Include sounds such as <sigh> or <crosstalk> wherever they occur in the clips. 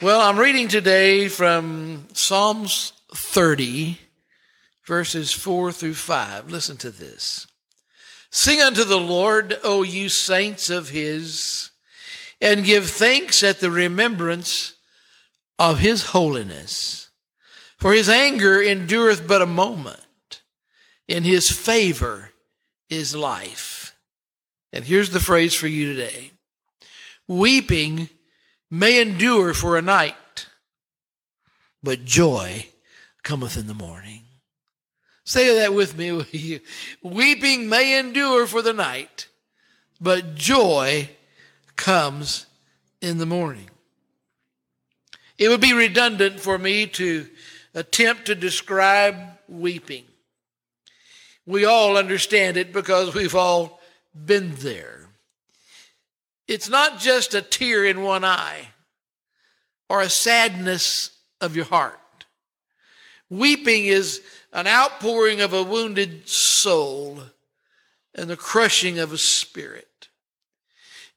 Well, I'm reading today from Psalms 30, verses 4 through 5. Listen to this. Sing unto the Lord, O you saints of his, and give thanks at the remembrance of his holiness. For his anger endureth but a moment, in his favor is life. And here's the phrase for you today Weeping may endure for a night, but joy cometh in the morning. Say that with me. <laughs> Weeping may endure for the night, but joy comes in the morning. It would be redundant for me to attempt to describe weeping. We all understand it because we've all been there. It's not just a tear in one eye or a sadness of your heart. Weeping is an outpouring of a wounded soul and the crushing of a spirit.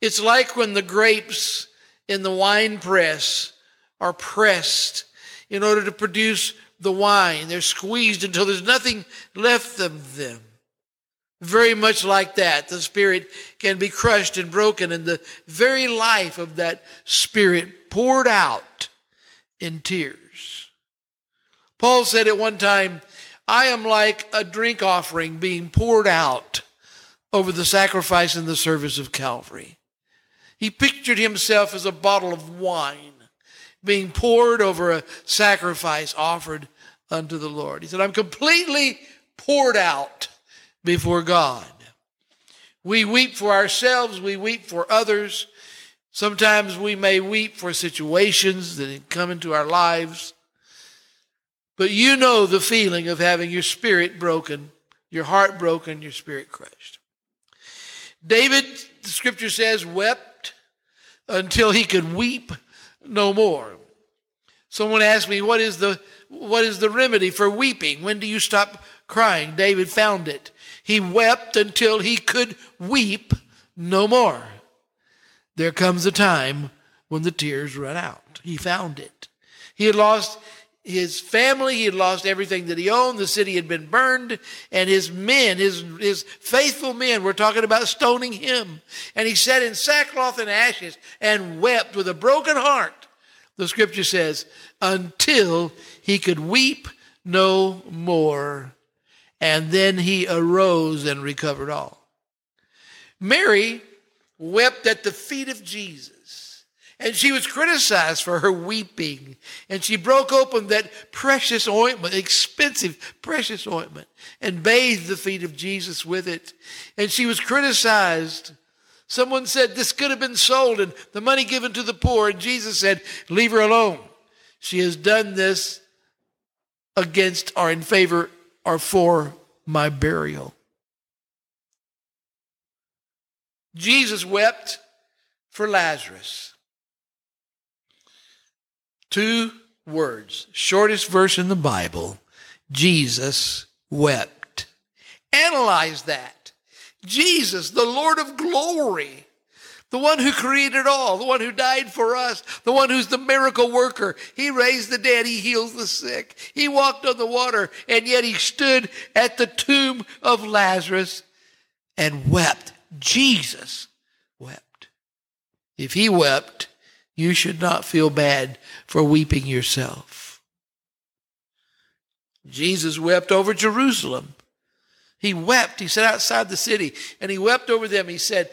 It's like when the grapes in the wine press are pressed in order to produce the wine. They're squeezed until there's nothing left of them. Very much like that, the spirit can be crushed and broken, and the very life of that spirit poured out in tears. Paul said at one time, I am like a drink offering being poured out over the sacrifice and the service of Calvary. He pictured himself as a bottle of wine being poured over a sacrifice offered unto the Lord. He said, I'm completely poured out before God. We weep for ourselves, we weep for others. Sometimes we may weep for situations that come into our lives. But you know the feeling of having your spirit broken, your heart broken, your spirit crushed. David, the scripture says, wept until he could weep no more. Someone asked me, what is the, what is the remedy for weeping? When do you stop crying? David found it. He wept until he could weep no more. There comes a time when the tears run out. He found it. He had lost his family, he had lost everything that he owned, the city had been burned, and his men, his, his faithful men, were talking about stoning him. And he sat in sackcloth and ashes and wept with a broken heart, the scripture says, until he could weep no more. And then he arose and recovered all. Mary wept at the feet of Jesus. And she was criticized for her weeping. And she broke open that precious ointment, expensive, precious ointment, and bathed the feet of Jesus with it. And she was criticized. Someone said this could have been sold and the money given to the poor. And Jesus said, Leave her alone. She has done this against or in favor or for my burial. Jesus wept for Lazarus. Two words, shortest verse in the Bible Jesus wept. Analyze that. Jesus, the Lord of glory, the one who created all, the one who died for us, the one who's the miracle worker. He raised the dead, he heals the sick. He walked on the water, and yet he stood at the tomb of Lazarus and wept. Jesus wept. If he wept, you should not feel bad for weeping yourself. Jesus wept over Jerusalem. He wept. He sat outside the city and he wept over them. He said,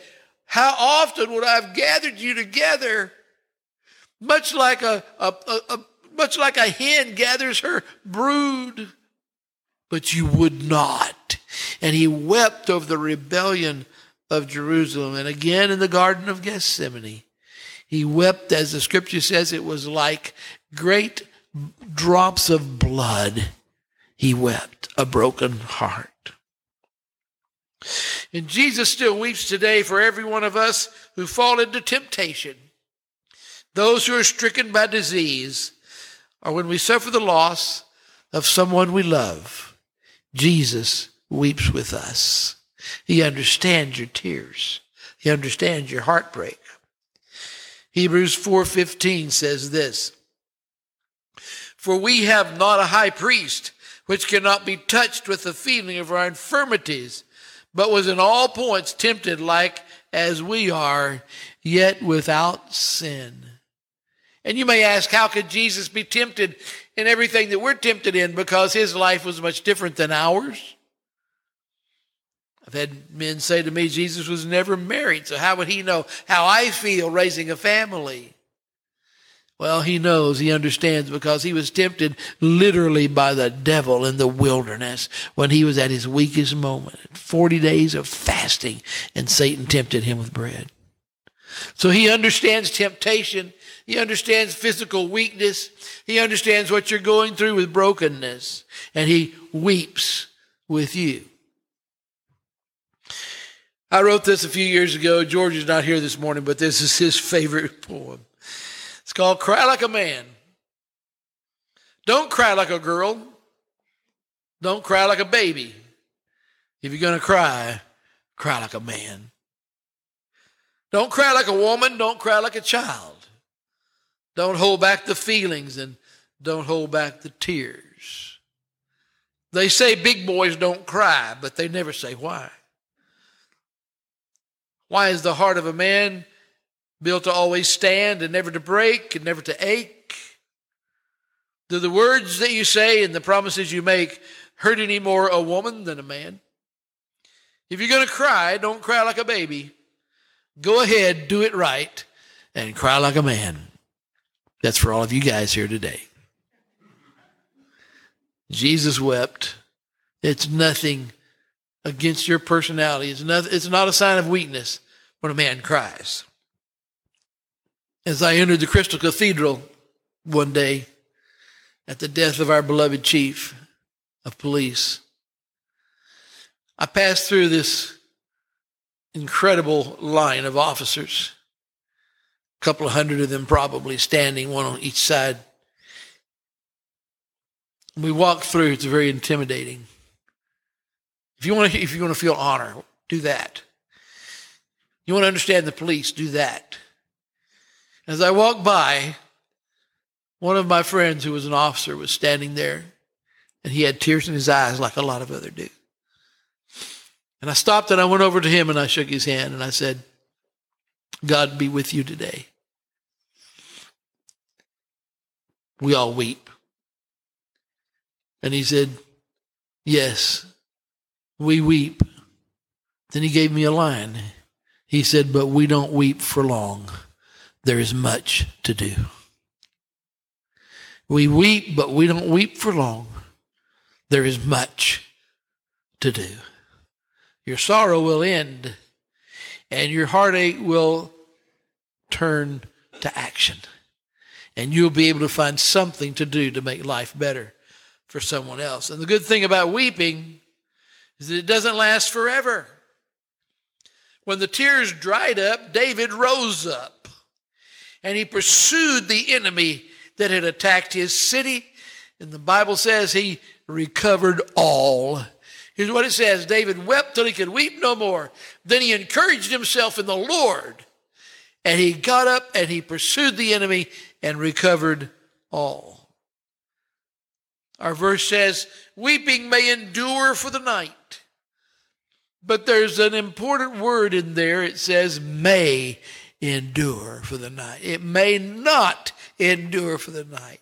how often would I have gathered you together, much like a, a, a, a much like a hen gathers her brood, but you would not. And he wept over the rebellion of Jerusalem. And again in the Garden of Gethsemane, he wept, as the scripture says, it was like great drops of blood. He wept a broken heart. And Jesus still weeps today for every one of us who fall into temptation, those who are stricken by disease, or when we suffer the loss of someone we love. Jesus weeps with us. He understands your tears. He understands your heartbreak. Hebrews 4:15 says this, For we have not a high priest which cannot be touched with the feeling of our infirmities, but was in all points tempted like as we are, yet without sin. And you may ask, how could Jesus be tempted in everything that we're tempted in because his life was much different than ours? I've had men say to me, Jesus was never married, so how would he know how I feel raising a family? Well, he knows, he understands because he was tempted literally by the devil in the wilderness when he was at his weakest moment. 40 days of fasting, and Satan tempted him with bread. So he understands temptation. He understands physical weakness. He understands what you're going through with brokenness. And he weeps with you. I wrote this a few years ago. George is not here this morning, but this is his favorite poem. It's called Cry Like a Man. Don't cry like a girl. Don't cry like a baby. If you're going to cry, cry like a man. Don't cry like a woman. Don't cry like a child. Don't hold back the feelings and don't hold back the tears. They say big boys don't cry, but they never say why. Why is the heart of a man built to always stand and never to break and never to ache? Do the words that you say and the promises you make hurt any more a woman than a man? If you're going to cry, don't cry like a baby. Go ahead, do it right, and cry like a man. That's for all of you guys here today. Jesus wept. It's nothing against your personality. It's not, it's not a sign of weakness when a man cries as I entered the Crystal Cathedral one day at the death of our beloved chief of police, I passed through this incredible line of officers, a couple of hundred of them probably standing, one on each side. We walked through, it's very intimidating. If you want to, if you want to feel honor, do that. You want to understand the police, do that. As I walked by, one of my friends who was an officer was standing there, and he had tears in his eyes like a lot of other do. And I stopped and I went over to him and I shook his hand and I said, God be with you today. We all weep. And he said, Yes, we weep. Then he gave me a line. He said, But we don't weep for long there is much to do. We weep, but we don't weep for long. There is much to do. Your sorrow will end, and your heartache will turn to action. And you'll be able to find something to do to make life better for someone else. And the good thing about weeping is that it doesn't last forever. When the tears dried up, David rose up and he pursued the enemy that had attacked his city. And the Bible says he recovered all. Here's what it says David wept till he could weep no more. Then he encouraged himself in the Lord. And he got up and he pursued the enemy and recovered all. Our verse says, Weeping may endure for the night. But there's an important word in there. It says, may endure for the night. It may not endure for the night.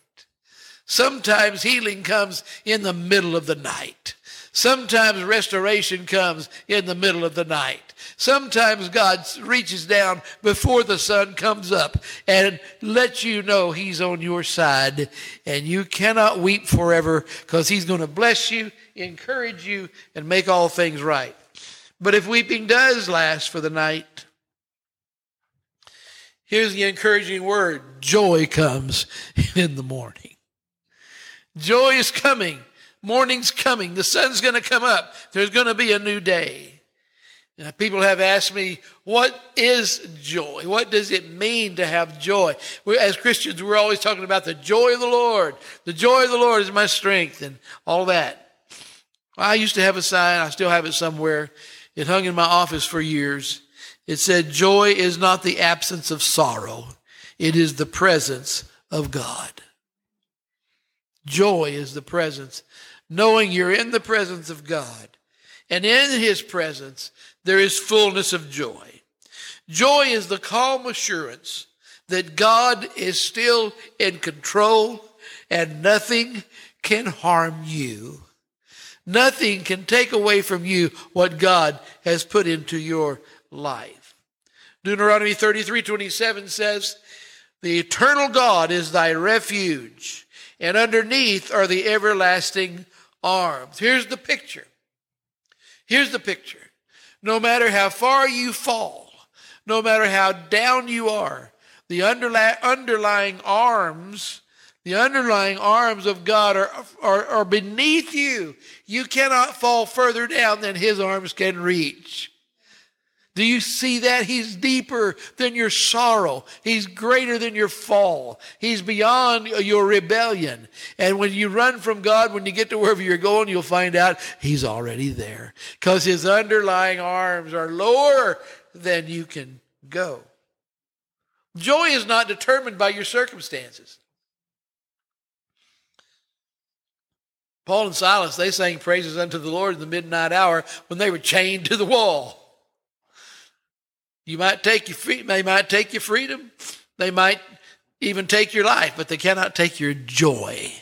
Sometimes healing comes in the middle of the night. Sometimes restoration comes in the middle of the night. Sometimes God reaches down before the sun comes up and lets you know He's on your side. And you cannot weep forever because He's going to bless you, encourage you, and make all things right. But if weeping does last for the night, Here's the encouraging word joy comes <laughs> in the morning. Joy is coming. Morning's coming. The sun's going to come up. There's going to be a new day. Now, people have asked me, what is joy? What does it mean to have joy? we as Christians, we're always talking about the joy of the Lord. The joy of the Lord is my strength and all that. I used to have a sign. I still have it somewhere. It hung in my office for years. It said, Joy is not the absence of sorrow, it is the presence of God. Joy is the presence, knowing you're in the presence of God. And in his presence, there is fullness of joy. Joy is the calm assurance that God is still in control and nothing can harm you. Nothing can take away from you what God has put into your life. Deuteronomy 33 27 says, The eternal God is thy refuge, and underneath are the everlasting arms. Here's the picture. Here's the picture. No matter how far you fall, no matter how down you are, the underlying arms, the underlying arms of God are, are, are beneath you. You cannot fall further down than his arms can reach. Do you see that? He's deeper than your sorrow. He's greater than your fall. He's beyond your rebellion. And when you run from God, when you get to wherever you're going, you'll find out He's already there because His underlying arms are lower than you can go. Joy is not determined by your circumstances. Paul and Silas, they sang praises unto the Lord in the midnight hour when they were chained to the wall. You might take your free, they might take your freedom. They might even take your life, but they cannot take your joy.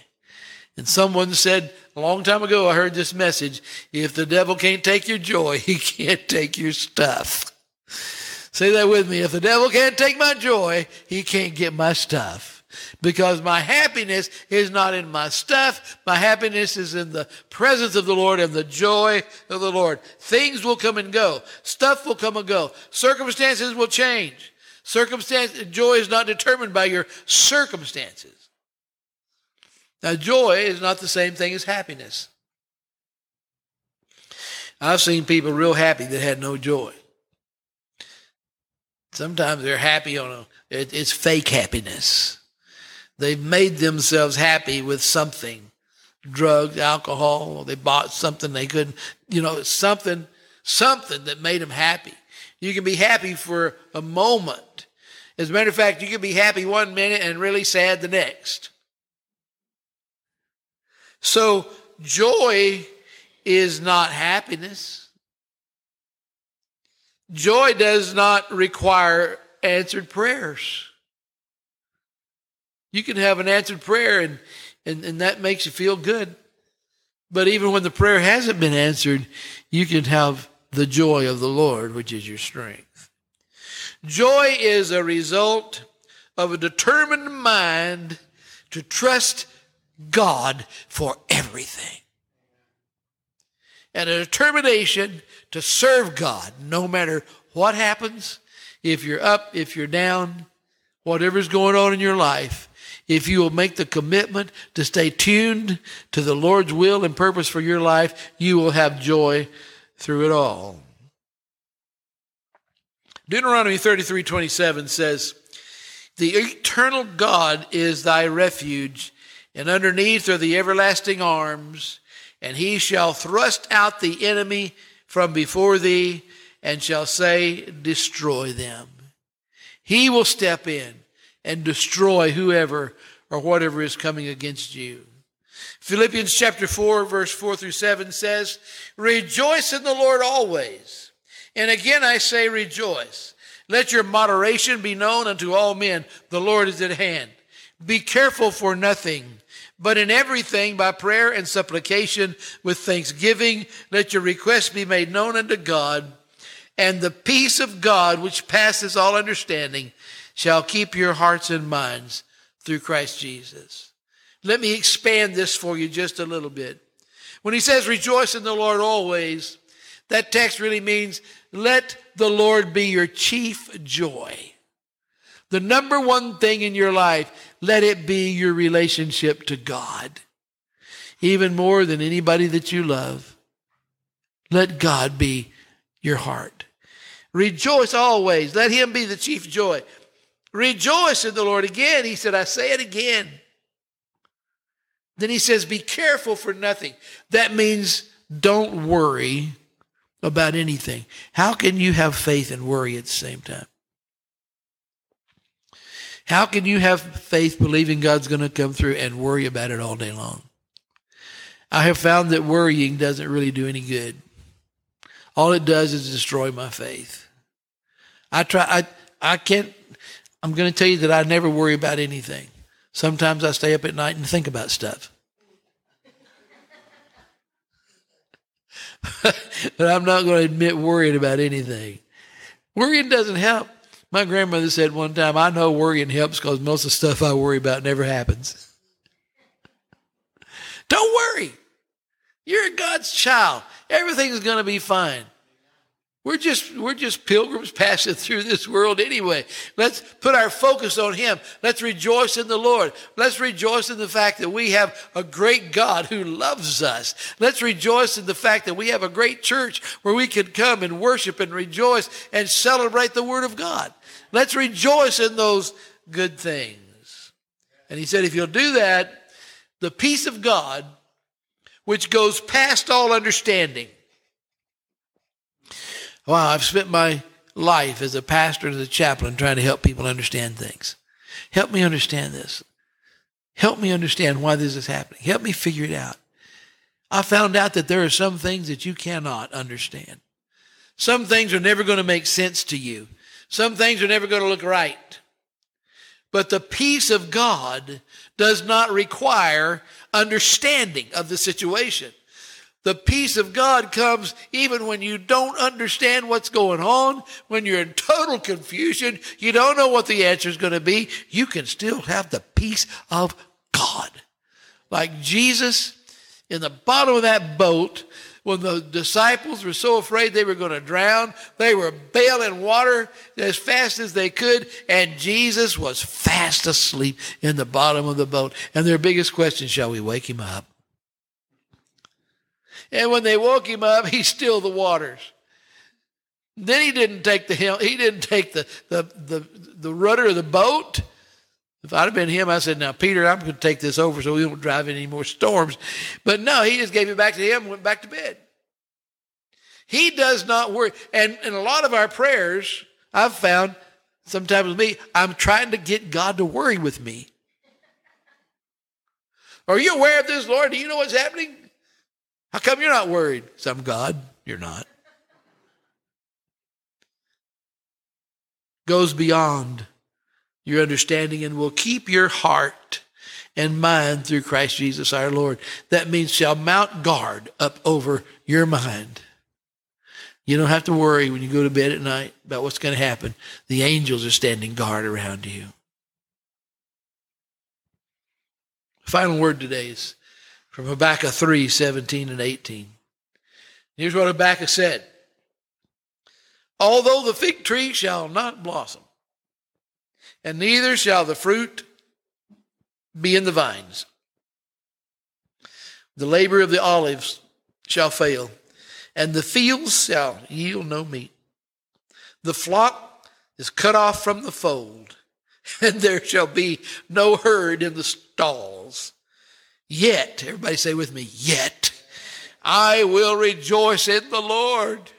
And someone said a long time ago, I heard this message if the devil can't take your joy, <laughs> he can't take your stuff. Say that with me. If the devil can't take my joy, he can't get my stuff. Because my happiness is not in my stuff. My happiness is in the presence of the Lord and the joy of the Lord. Things will come and go. Stuff will come and go. Circumstances will change. Circumstance, joy is not determined by your circumstances. Now, joy is not the same thing as happiness. I've seen people real happy that had no joy. Sometimes they're happy on a, it, it's fake happiness. They've made themselves happy with something drugs, alcohol, or they bought something they couldn't, you know, something, something that made them happy. You can be happy for a moment. As a matter of fact, you can be happy one minute and really sad the next. So, joy is not happiness. Joy does not require answered prayers. You can have an answered prayer and, and, and that makes you feel good. But even when the prayer hasn't been answered, you can have the joy of the Lord, which is your strength. Joy is a result of a determined mind to trust God for everything. And a determination to serve God no matter what happens, if you're up, if you're down, whatever's going on in your life, if you will make the commitment to stay tuned to the Lord's will and purpose for your life, you will have joy through it all. Deuteronomy 33 27 says, The eternal God is thy refuge, and underneath are the everlasting arms, and he shall thrust out the enemy from before thee and shall say, Destroy them. He will step in and destroy whoever or whatever is coming against you. Philippians chapter 4, verse 4 through 7 says, Rejoice in the Lord always. And again I say, Rejoice. Let your moderation be known unto all men. The Lord is at hand. Be careful for nothing but in everything, by prayer and supplication with thanksgiving, let your requests be made known unto God. And the peace of God, which passes all understanding, shall keep your hearts and minds through Christ Jesus. Let me expand this for you just a little bit. When he says, rejoice in the Lord always, that text really means let the Lord be your chief joy. The number one thing in your life, let it be your relationship to God. Even more than anybody that you love. Let God be your heart. Rejoice always. Let him be the chief joy. Rejoice in the Lord. Again, he said, I say it again. Then he says, Be careful for nothing. That means don't worry about anything. How can you have faith and worry at the same time? How can you have faith believing God's going to come through and worry about it all day long? I have found that worrying doesn't really do any good. All it does is destroy my faith. I try, I, I can't, I'm going to tell you that I never worry about anything. Sometimes I stay up at night and think about stuff. <laughs> but I'm not going to admit worrying about anything. Worrying doesn't help. My grandmother said one time, I know worrying helps because most of the stuff I worry about never happens. <laughs> Don't worry. You're God's child. Everything's going to be fine. We're just, we're just pilgrims passing through this world anyway. Let's put our focus on Him. Let's rejoice in the Lord. Let's rejoice in the fact that we have a great God who loves us. Let's rejoice in the fact that we have a great church where we can come and worship and rejoice and celebrate the Word of God. Let's rejoice in those good things. And He said, if you'll do that, the peace of God, which goes past all understanding, Wow, I've spent my life as a pastor and as a chaplain trying to help people understand things. Help me understand this. Help me understand why this is happening. Help me figure it out. I found out that there are some things that you cannot understand. Some things are never going to make sense to you. Some things are never going to look right. But the peace of God does not require understanding of the situation. The peace of God comes even when you don't understand what's going on, when you're in total confusion, you don't know what the answer is going to be. You can still have the peace of God. Like Jesus in the bottom of that boat, when the disciples were so afraid they were going to drown, they were bailing water as fast as they could, and Jesus was fast asleep in the bottom of the boat. And their biggest question, shall we wake him up? And when they woke him up, <laughs> he stilled the waters. Then he didn't take the he didn't take the the the, the rudder of the boat. If I'd have been him, I said, "Now, Peter, I'm going to take this over so we don't drive any more storms." But no, he just gave it back to him and went back to bed. He does not worry. And in a lot of our prayers, I've found sometimes with me, I'm trying to get God to worry with me. Are you aware of this, Lord? Do you know what's happening? How come you're not worried? Some God, you're not. Goes beyond your understanding and will keep your heart and mind through Christ Jesus our Lord. That means shall mount guard up over your mind. You don't have to worry when you go to bed at night about what's going to happen. The angels are standing guard around you. Final word today is from Habakkuk 3 17 and 18. Here's what Habakkuk said Although the fig tree shall not blossom, and neither shall the fruit be in the vines, the labor of the olives shall fail, and the fields shall yield no meat. The flock is cut off from the fold, <laughs> and there shall be no herd in the stalls. Yet, everybody say with me, yet I will rejoice in the Lord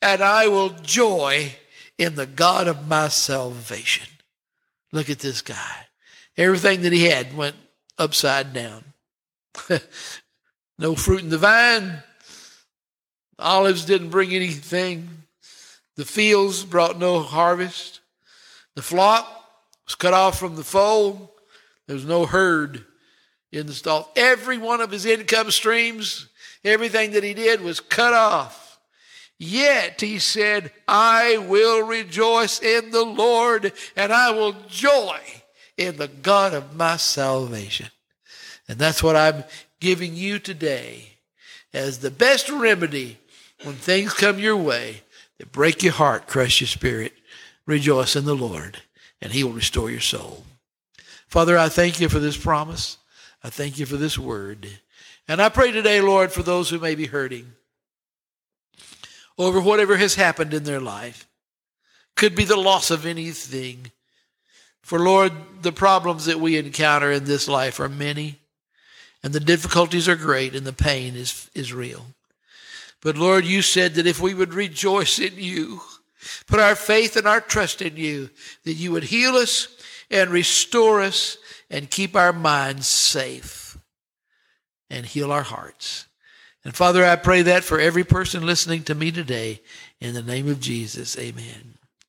and I will joy in the God of my salvation. Look at this guy. Everything that he had went upside down. <laughs> no fruit in the vine. Olives didn't bring anything. The fields brought no harvest. The flock was cut off from the fold. There was no herd in the stall. Every one of his income streams, everything that he did was cut off. Yet he said, I will rejoice in the Lord and I will joy in the God of my salvation. And that's what I'm giving you today as the best remedy when things come your way that break your heart, crush your spirit. Rejoice in the Lord and he will restore your soul. Father, I thank you for this promise. I thank you for this word. And I pray today, Lord, for those who may be hurting over whatever has happened in their life. Could be the loss of anything. For Lord, the problems that we encounter in this life are many, and the difficulties are great, and the pain is, is real. But Lord, you said that if we would rejoice in you, put our faith and our trust in you, that you would heal us, and restore us and keep our minds safe and heal our hearts. And Father, I pray that for every person listening to me today in the name of Jesus. Amen.